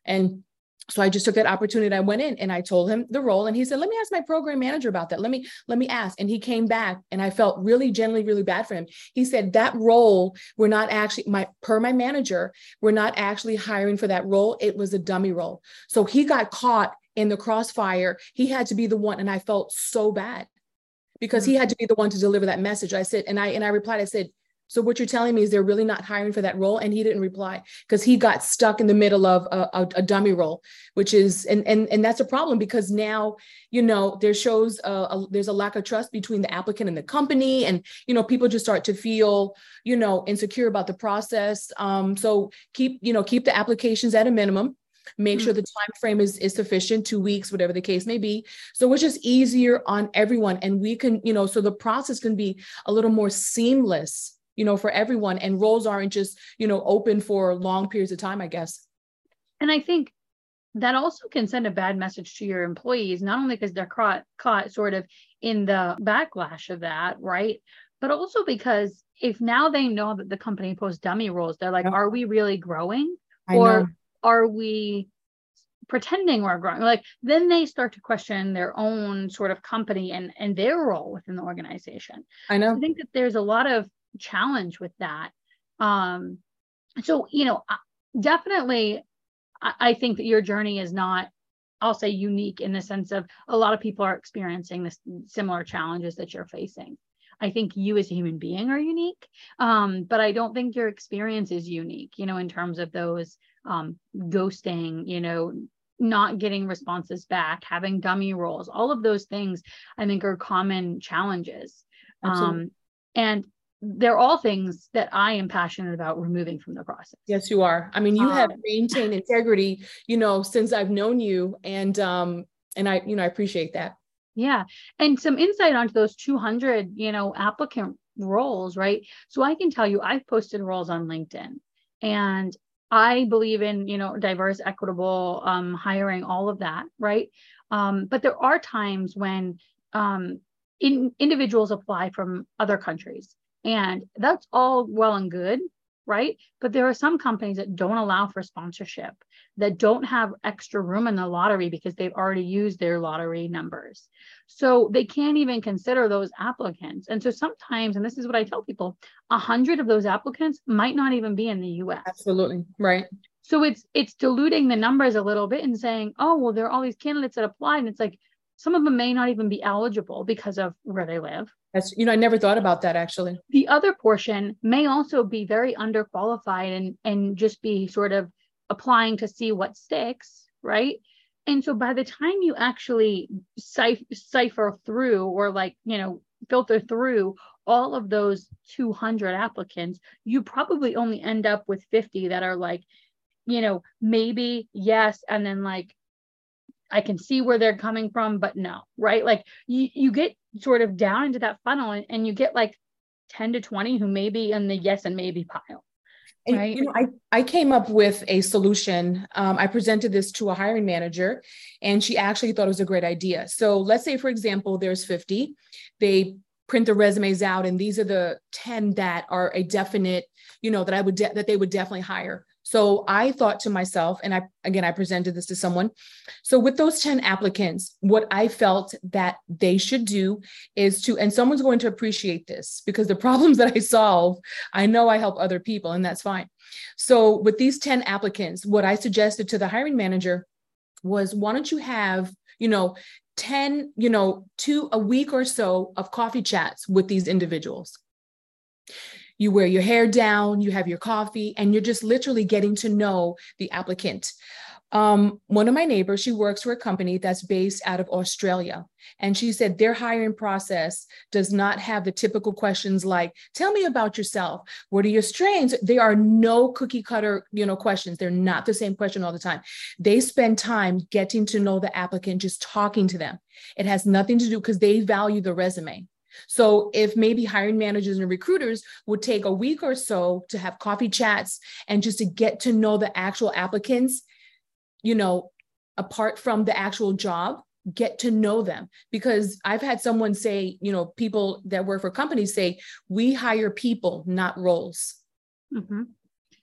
And so I just took that opportunity. I went in and I told him the role, and he said, "Let me ask my program manager about that. Let me let me ask." And he came back, and I felt really generally really bad for him. He said that role we're not actually my per my manager we're not actually hiring for that role. It was a dummy role. So he got caught in the crossfire. He had to be the one, and I felt so bad. because he hmm. had to be the one to deliver that message. I said, and I and I replied, I said, so what you're telling me is they're really not hiring for that role, and he didn't reply because he got stuck in the middle of a, a, a, dummy role, which is and and and that's a problem because now you know there shows a, a, there's a lack of trust between the applicant and the company, and you know people just start to feel you know insecure about the process. Um, so keep you know keep the applications at a minimum make sure mm-hmm. the time frame is, is sufficient two weeks whatever the case may be so it's just easier on everyone and we can you know so the process can be a little more seamless you know, for everyone. And roles aren't just, you know, open for long periods of time, I guess. And I think that also can send a bad message to your employees, not only because they're caught, caught sort of in the backlash of that, right? But also because if now they know that the company posts dummy roles, they're like, are we really growing? I or know. are we pretending we're growing like then they start to question their own sort of company and and their role within the organization i know i think that there's a lot of challenge with that. Um, so, you know, definitely, I, I think that your journey is not, I'll say, unique in the sense of a lot of people are experiencing this similar challenges that you're facing. I think you as a human being are unique, um, but I don't think your experience is unique, you know, in terms of those um, ghosting, you know, not getting responses back, having dummy roles, all of those things I think are common challenges. Um, and they're all things that I am passionate about removing from the process. Yes, you are. I mean, you um, have maintained integrity, you know, since I've known you, and um, and I, you know, I appreciate that. Yeah, and some insight onto those 200, you know, applicant roles, right? So I can tell you, I've posted roles on LinkedIn, and I believe in, you know, diverse, equitable um, hiring, all of that, right? Um, but there are times when um, in, individuals apply from other countries and that's all well and good, right? But there are some companies that don't allow for sponsorship, that don't have extra room in the lottery because they've already used their lottery numbers. So they can't even consider those applicants. And so sometimes, and this is what I tell people, a hundred of those applicants might not even be in the US. Absolutely. Right. So it's it's diluting the numbers a little bit and saying, oh, well, there are all these candidates that applied. And it's like some of them may not even be eligible because of where they live that's, you know, I never thought about that actually. The other portion may also be very underqualified and, and just be sort of applying to see what sticks, right? And so by the time you actually cipher through or like, you know, filter through all of those 200 applicants, you probably only end up with 50 that are like, you know, maybe yes, and then like I can see where they're coming from, but no, right? Like you, you get sort of down into that funnel and, and you get like 10 to 20 who may be in the yes and maybe pile. And, right. you know, I, I came up with a solution. Um, I presented this to a hiring manager and she actually thought it was a great idea. So let's say, for example, there's 50. They print the resumes out and these are the 10 that are a definite, you know, that I would, de- that they would definitely hire. So I thought to myself, and I again I presented this to someone. So with those 10 applicants, what I felt that they should do is to, and someone's going to appreciate this because the problems that I solve, I know I help other people, and that's fine. So with these 10 applicants, what I suggested to the hiring manager was why don't you have, you know, 10, you know, two a week or so of coffee chats with these individuals you wear your hair down, you have your coffee, and you're just literally getting to know the applicant. Um, one of my neighbors, she works for a company that's based out of Australia. And she said their hiring process does not have the typical questions like, tell me about yourself. What are your strengths? There are no cookie cutter, you know, questions. They're not the same question all the time. They spend time getting to know the applicant, just talking to them. It has nothing to do because they value the resume. So if maybe hiring managers and recruiters would take a week or so to have coffee chats and just to get to know the actual applicants, you know, apart from the actual job, get to know them. Because I've had someone say, you know, people that work for companies say, we hire people, not roles. Mm-hmm.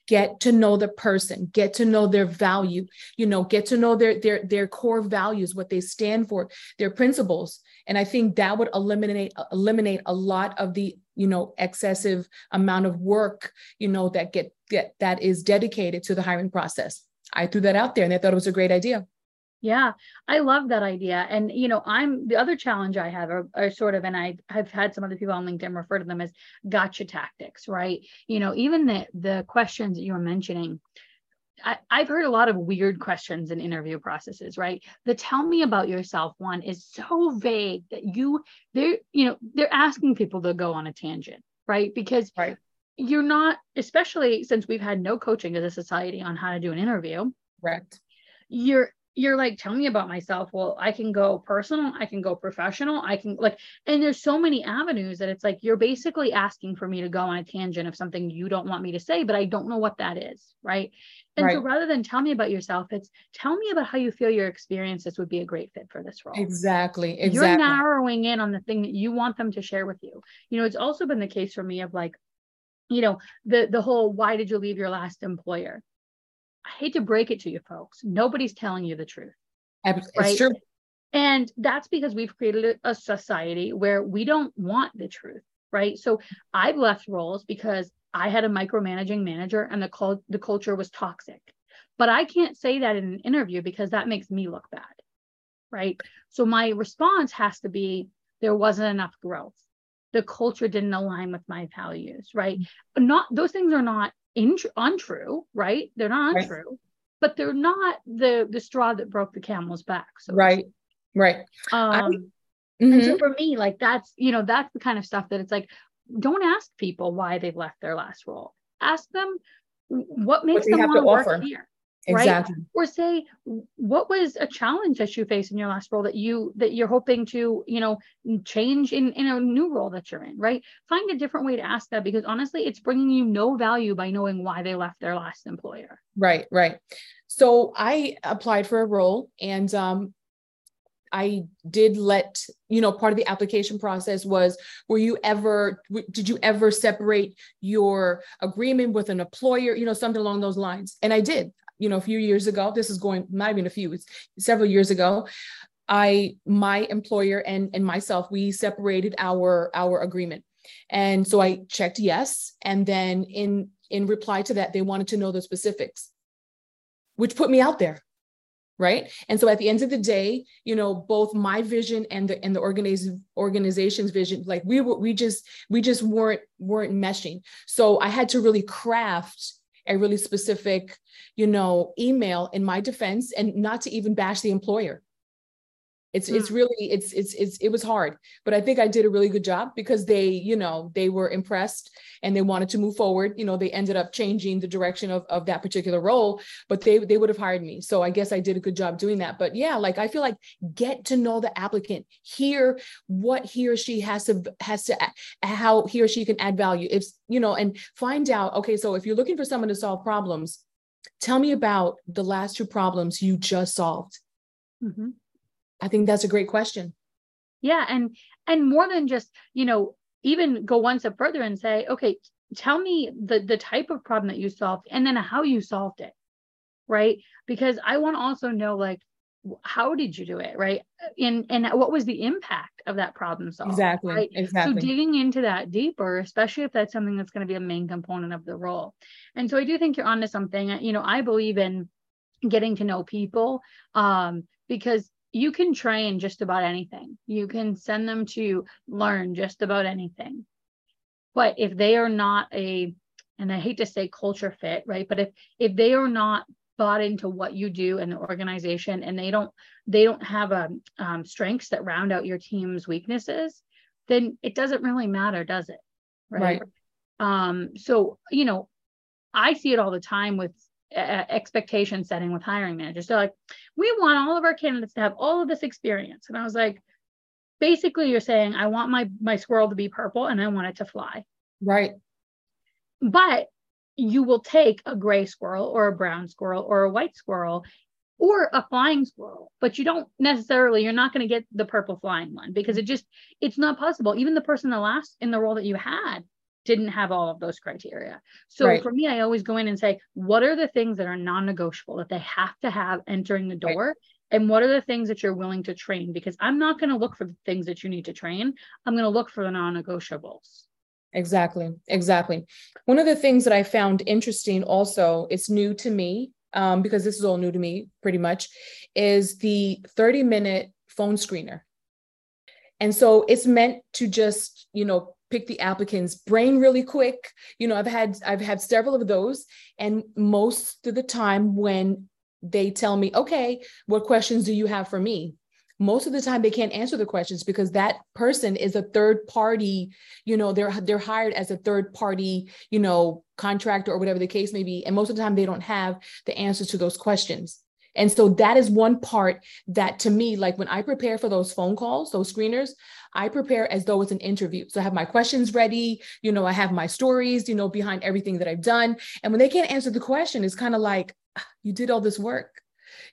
Get to know the person get to know their value you know get to know their their their core values what they stand for their principles and i think that would eliminate eliminate a lot of the you know excessive amount of work you know that get get that is dedicated to the hiring process i threw that out there and they thought it was a great idea Yeah, I love that idea. And, you know, I'm the other challenge I have are, are, sort of, and I have had some other people on LinkedIn refer to them as gotcha tactics, right? You know, even the the questions that you were mentioning, I, have heard a lot of weird questions in interview processes, right? The tell me about yourself one is so vague that you they're, you know, they're asking people to go on a tangent, right? Because right. you're not, especially since we've had no coaching as a society on how to do an interview. Correct. You're you're like, tell me about myself. Well, I can go personal, I can go professional, I can like, and there's so many avenues that it's like you're basically asking for me to go on a tangent of something you don't want me to say, but I don't know what that is. Right. And right. so rather than tell me about yourself, it's tell me about how you feel your experiences would be a great fit for this role. Exactly. Exactly. You're narrowing in on the thing that you want them to share with you. You know, it's also been the case for me of like, you know, the the whole why did you leave your last employer? I hate to break it to you folks, nobody's telling you the truth. It's right? true. And that's because we've created a society where we don't want the truth, right? So I've left roles because I had a micromanaging manager and the cult- the culture was toxic. But I can't say that in an interview because that makes me look bad, right? So my response has to be there wasn't enough growth. The culture didn't align with my values, right? Mm-hmm. Not those things are not in, untrue, right? They're not right. untrue, but they're not the the straw that broke the camel's back. So right, right. Um, I, mm-hmm. And so mm-hmm. for me, like that's you know that's the kind of stuff that it's like, don't ask people why they've left their last role. Ask them what makes what them want to work offer. here. Exactly. Right? Or say, what was a challenge that you faced in your last role that you that you're hoping to, you know, change in in a new role that you're in, right? Find a different way to ask that because honestly, it's bringing you no value by knowing why they left their last employer. Right, right. So I applied for a role and um I did let, you know, part of the application process was were you ever, did you ever separate your agreement with an employer, you know, something along those lines? And I did you know, a few years ago, this is going not even a few, it's several years ago, I, my employer and, and myself, we separated our, our agreement. And so I checked yes. And then in, in reply to that, they wanted to know the specifics, which put me out there right and so at the end of the day you know both my vision and the and the organization organization's vision like we were we just we just weren't weren't meshing so i had to really craft a really specific, you know, email in my defense and not to even bash the employer. It's mm. it's really it's it's it's it was hard, but I think I did a really good job because they, you know, they were impressed and they wanted to move forward. You know, they ended up changing the direction of, of that particular role, but they they would have hired me. So I guess I did a good job doing that. But yeah, like I feel like get to know the applicant, hear what he or she has to has to how he or she can add value. If you know, and find out, okay, so if you're looking for someone to solve problems, tell me about the last two problems you just solved. Mm-hmm. I think that's a great question. Yeah, and and more than just, you know, even go one step further and say, okay, tell me the the type of problem that you solved and then how you solved it. Right? Because I want to also know like how did you do it right and and what was the impact of that problem solved exactly right exactly so digging into that deeper especially if that's something that's going to be a main component of the role and so i do think you're onto something you know i believe in getting to know people um because you can train just about anything. You can send them to learn just about anything. But if they are not a, and I hate to say culture fit, right? But if if they are not bought into what you do in the organization and they don't they don't have a um, um, strengths that round out your team's weaknesses, then it doesn't really matter, does it? Right. right. Um, so you know, I see it all the time with expectation setting with hiring managers. They're like, we want all of our candidates to have all of this experience. And I was like, basically, you're saying, I want my my squirrel to be purple and I want it to fly. Right. But you will take a gray squirrel or a brown squirrel or a white squirrel or a flying squirrel but you don't necessarily you're not going to get the purple flying one because it just it's not possible even the person the last in the role that you had didn't have all of those criteria. So right. for me, I always go in and say, what are the things that are non negotiable that they have to have entering the door? Right. And what are the things that you're willing to train? Because I'm not going to look for the things that you need to train. I'm going to look for the non negotiables. Exactly. Exactly. One of the things that I found interesting also, it's new to me. um, because this is all new to me pretty much, is the 30 minute phone screener. And so it's meant to just, you know, pick the applicant's brain really quick. You know, I've had I've had several of those. And most of the time when they tell me, okay, what questions do you have for me? most of the time they can't answer the questions because that person is a third party you know they're they're hired as a third party you know contractor or whatever the case may be and most of the time they don't have the answers to those questions and so that is one part that to me like when i prepare for those phone calls those screeners i prepare as though it's an interview. So i have my questions ready you know i have my stories you know behind everything that i've done. And when they can't answer the question it's kind of like ah, you did all this work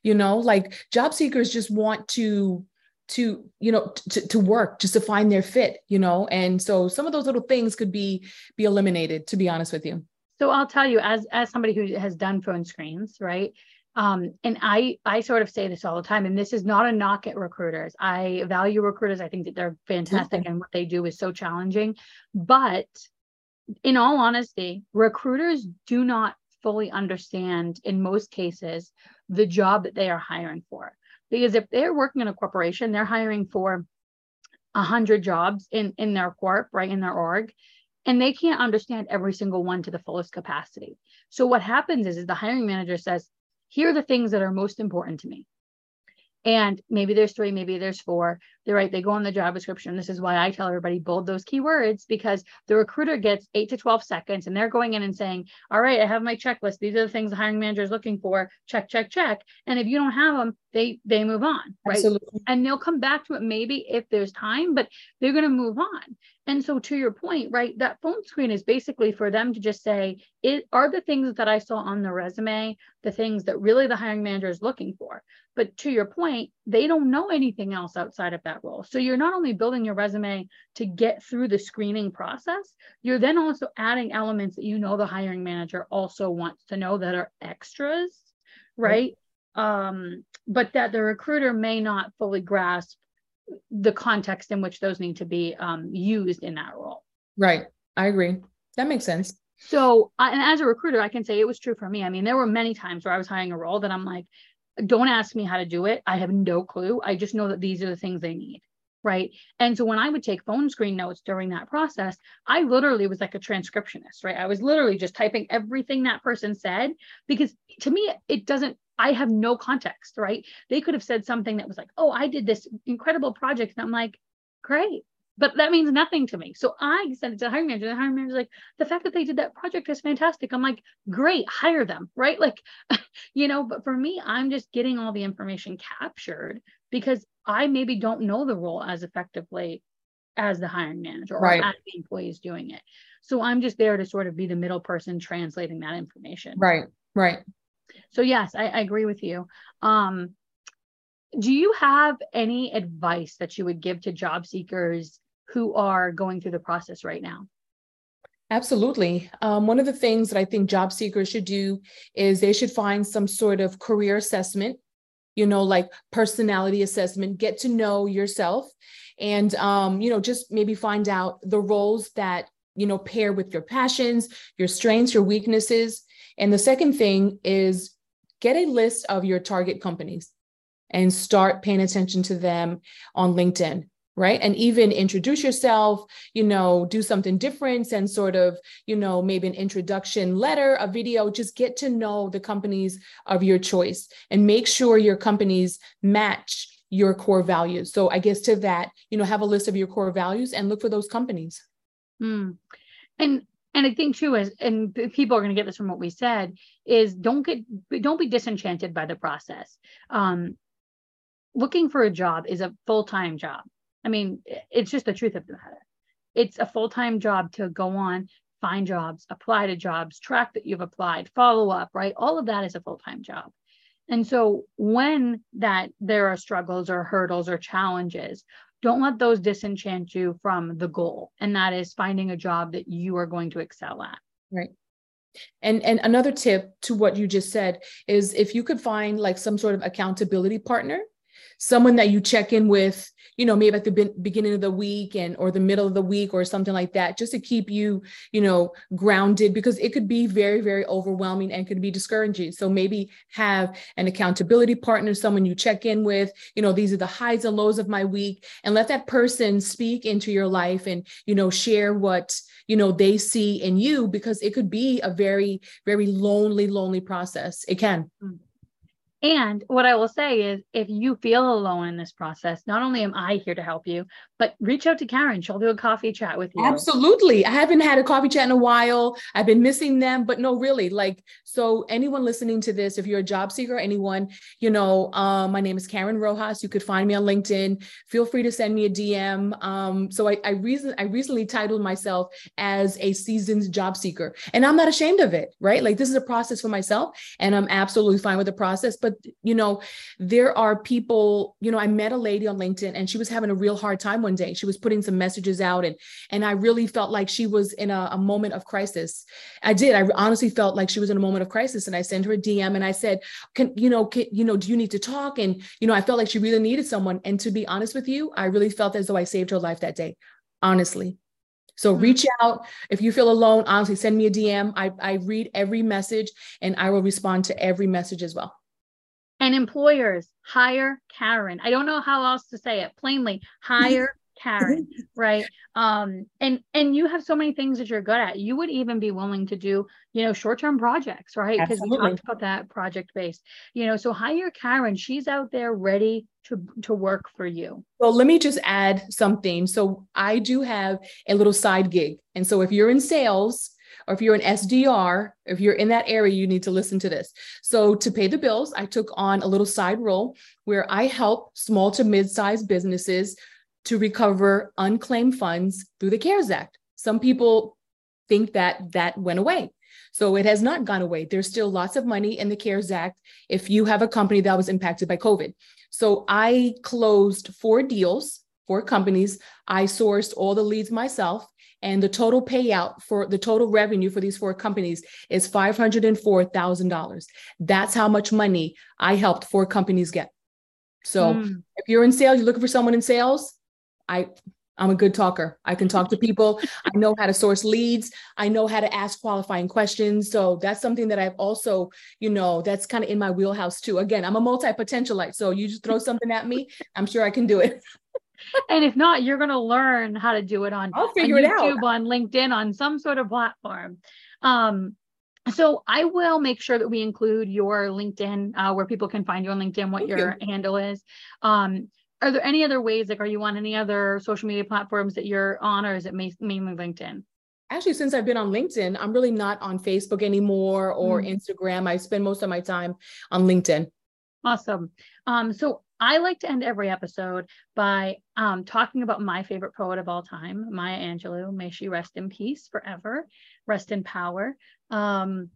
you know? Like job seekers just want to to you know to, to work just to find their fit you know? And so some of those little things could be be eliminated to be honest with you. So i'll tell you as as somebody who has done phone screens right um, and I I sort of say this all the time, and this is not a knock at recruiters. I value recruiters. I think that they're fantastic, and what they do is so challenging. But in all honesty, recruiters do not fully understand, in most cases, the job that they are hiring for. Because if they're working in a corporation, they're hiring for a hundred jobs in in their corp, right in their org, and they can't understand every single one to the fullest capacity. So what happens is, is the hiring manager says, "Here are the things that are most important to me." And maybe there's three, maybe there's four. They're right. They go on the job description. This is why I tell everybody bold those keywords because the recruiter gets eight to 12 seconds and they're going in and saying, All right, I have my checklist. These are the things the hiring manager is looking for. Check, check, check. And if you don't have them, they they move on. Right. Absolutely. And they'll come back to it maybe if there's time, but they're going to move on. And so to your point, right, that phone screen is basically for them to just say, it are the things that I saw on the resume, the things that really the hiring manager is looking for. But to your point, they don't know anything else outside of that role. So you're not only building your resume to get through the screening process, you're then also adding elements that you know the hiring manager also wants to know that are extras, right? Um, but that the recruiter may not fully grasp the context in which those need to be um, used in that role. Right. I agree. That makes sense. So, and as a recruiter, I can say it was true for me. I mean, there were many times where I was hiring a role that I'm like, don't ask me how to do it. I have no clue. I just know that these are the things they need. Right. And so when I would take phone screen notes during that process, I literally was like a transcriptionist, right? I was literally just typing everything that person said because to me, it doesn't, I have no context, right? They could have said something that was like, oh, I did this incredible project. And I'm like, great but that means nothing to me. So I sent it to the hiring manager. The hiring manager's like, the fact that they did that project is fantastic. I'm like, great, hire them, right? Like, you know, but for me, I'm just getting all the information captured because I maybe don't know the role as effectively as the hiring manager or right. as the employees doing it. So I'm just there to sort of be the middle person translating that information. Right, right. So yes, I, I agree with you. Um, do you have any advice that you would give to job seekers who are going through the process right now? Absolutely. Um, one of the things that I think job seekers should do is they should find some sort of career assessment, you know, like personality assessment, get to know yourself and, um, you know, just maybe find out the roles that, you know, pair with your passions, your strengths, your weaknesses. And the second thing is get a list of your target companies and start paying attention to them on LinkedIn right? And even introduce yourself you know do something different and sort of you know maybe an introduction letter a video. Just get to know the companies of your choice and make sure your companies match your core values. So i guess to that you know have a list of your core values and look for those companies. Mm. and and i think too is and people are going to get this from what we said is don't get don't be disenchanted by the process um looking for a job is a full-time job I mean, it's just the truth of the matter. It's a full time job to go on, find jobs, apply to jobs, track that you've applied, follow up, right? All of that is a full time job. And so when that there are struggles or hurdles or challenges, don't let those disenchant you from the goal. And that is finding a job that you are going to excel at. Right. And and another tip to what you just said is if you could find like some sort of accountability partner someone that you check in with you know maybe at the beginning of the week and or the middle of the week or something like that just to keep you you know grounded because it could be very very overwhelming and could be discouraging. So maybe have an accountability partner someone you check in with you know these are the highs and lows of my week and let that person speak into your life and you know share what you know they see in you because it could be a very very lonely lonely process. It can. Mm-hmm. And what I will say is, if you feel alone in this process, not only am I here to help you, but reach out to Karen. She'll do a coffee chat with you. Absolutely. I haven't had a coffee chat in a while. I've been missing them, but no, really, like, so anyone listening to this, if you're a job seeker, anyone, you know, um, my name is Karen Rojas. You could find me on LinkedIn. Feel free to send me a DM. Um, so I, I, reason, I recently titled myself as a seasoned job seeker, and I'm not ashamed of it, right? Like, this is a process for myself, and I'm absolutely fine with the process. But, you know, there are people, you know, I met a lady on LinkedIn and she was having a real hard time one day. She was putting some messages out and and I really felt like she was in a, a moment of crisis. I did. I honestly felt like she was in a moment of crisis. And I sent her a DM and I said, Can you know, can, you know, do you need to talk? And you know, I felt like she really needed someone. And to be honest with you, I really felt as though I saved her life that day. Honestly. So mm-hmm. reach out if you feel alone. Honestly, send me a DM. I, I read every message and I will respond to every message as well. And employers hire Karen. I don't know how else to say it plainly. Hire Karen, right? Um, and and you have so many things that you're good at. You would even be willing to do, you know, short-term projects, right? Because we talked about that project based. You know, so hire Karen. She's out there ready to to work for you. Well, let me just add something. So I do have a little side gig, and so if you're in sales or if you're an SDR, if you're in that area, you need to listen to this. So, to pay the bills, I took on a little side role where I help small to mid sized businesses to recover unclaimed funds through the CARES Act. Some people think that that went away. So it has not gone away. There's still lots of money in the CARES Act if you have a company that was impacted by COVID. So I closed four deals, four companies. I sourced all the leads myself. And the total payout for the total revenue for these four companies is $504,000. That's how much money I helped four companies get. So mm. if you're in sales, you're looking for someone in sales, I I'm a good talker. I can talk to people. I know how to source leads. I know how to ask qualifying questions. So that's something that I've also, you know, that's kind of in my wheelhouse too. Again, I'm a multi-potentialite. So you just throw something at me, I'm sure I can do it. and if not, you're going to learn how to do it on, I'll figure on YouTube, it out. on LinkedIn, on some sort of platform. Um, so I will make sure that we include your LinkedIn, uh, where people can find you on LinkedIn, what Thank your you. handle is. Um, are there any other ways like are you on any other social media platforms that you're on or is it mainly linkedin? Actually since i've been on linkedin i'm really not on facebook anymore or mm. instagram. I spend most of my time on linkedin. Awesome. Um, so i like to end every episode by um, talking about my favorite poet of all time maya angelou. May she rest in peace forever. Rest in power. Um,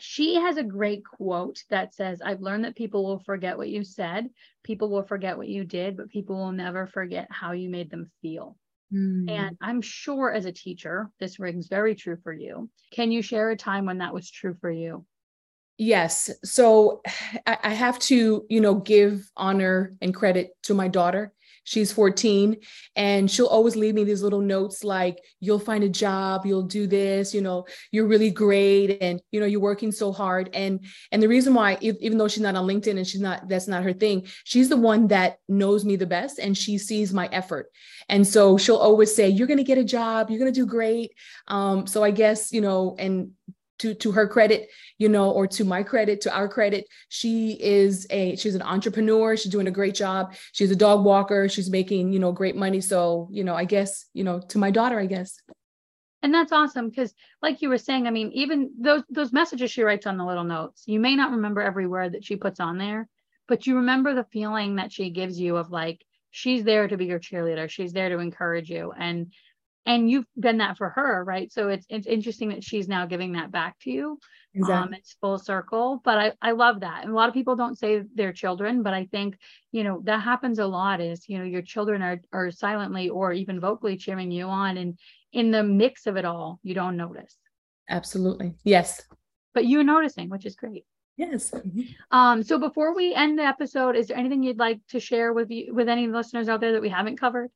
she has a great quote that says, I've learned that people will forget what you said, people will forget what you did, but people will never forget how you made them feel. Mm. And I'm sure as a teacher, this rings very true for you. Can you share a time when that was true for you? Yes. So I have to, you know, give honor and credit to my daughter. She's 14 and she'll always leave me these little notes like, you'll find a job, you'll do this, you know, you're really great. And, you know, you're working so hard. And, and the reason why, even though she's not on LinkedIn and she's not, that's not her thing, she's the one that knows me the best and she sees my effort. And so she'll always say, you're going to get a job, you're going to do great. Um, so I guess, you know, and to to her credit you know or to my credit to our credit she is a she's an entrepreneur. She's doing a great job. She's a dog walker. She's making you know great money. So you know i guess you know to my daughter i guess. And that's awesome because like you were saying i mean even those those messages she writes on the little notes you may not remember every word that she puts on there but you remember the feeling that she gives you of like she's there to be your cheerleader. She's there to encourage you. And and you've been that for her right so it's it's interesting that she's now giving that back to you exactly. um it's full circle but i i love that and a lot of people don't say their children but i think you know that happens a lot is you know your children are are silently or even vocally cheering you on and in the mix of it all you don't notice absolutely yes but you're noticing which is great Yes. Mm-hmm. Um, so before we end the episode, is there anything you'd like to share with you with any listeners out there that we haven't covered?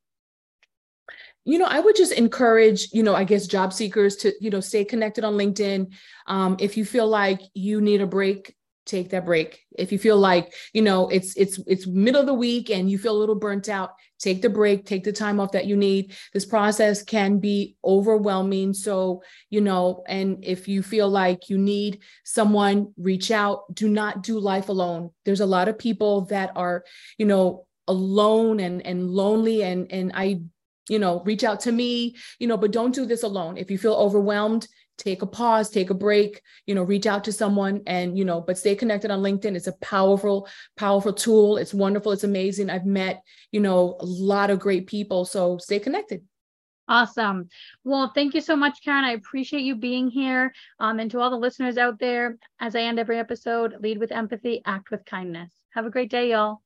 You know i would just encourage you know i guess job seekers to you know stay connected on linkedin. Um, if you feel like you need a break take that break. If you feel like you know it's it's it's middle of the week and you feel a little burnt out take the break take the time off that you need. This process can be overwhelming. So you know and if you feel like you need someone reach out. Do not do life alone. There's a lot of people that are you know alone and and lonely. And and i you know reach out to me you know but don't do this alone if you feel overwhelmed take a pause take a break you know reach out to someone and you know but stay connected on linkedin it's a powerful powerful tool it's wonderful it's amazing i've met you know a lot of great people so stay connected Awesome. Well, thank you so much, Karen. I appreciate you being here. Um, and to all the listeners out there, as I end every episode, lead with empathy, act with kindness. Have a great day, y'all.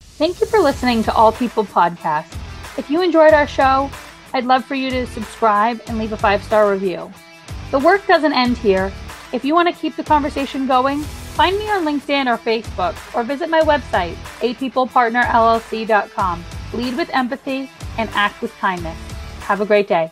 Thank you for listening to All People Podcast. If you enjoyed our show, I'd love for you to subscribe and leave a five star review. The work doesn't end here. If you want to keep the conversation going, find me on LinkedIn or Facebook or visit my website, apeoplepartnerllc.com. Lead with empathy and act with kindness. Have a great day.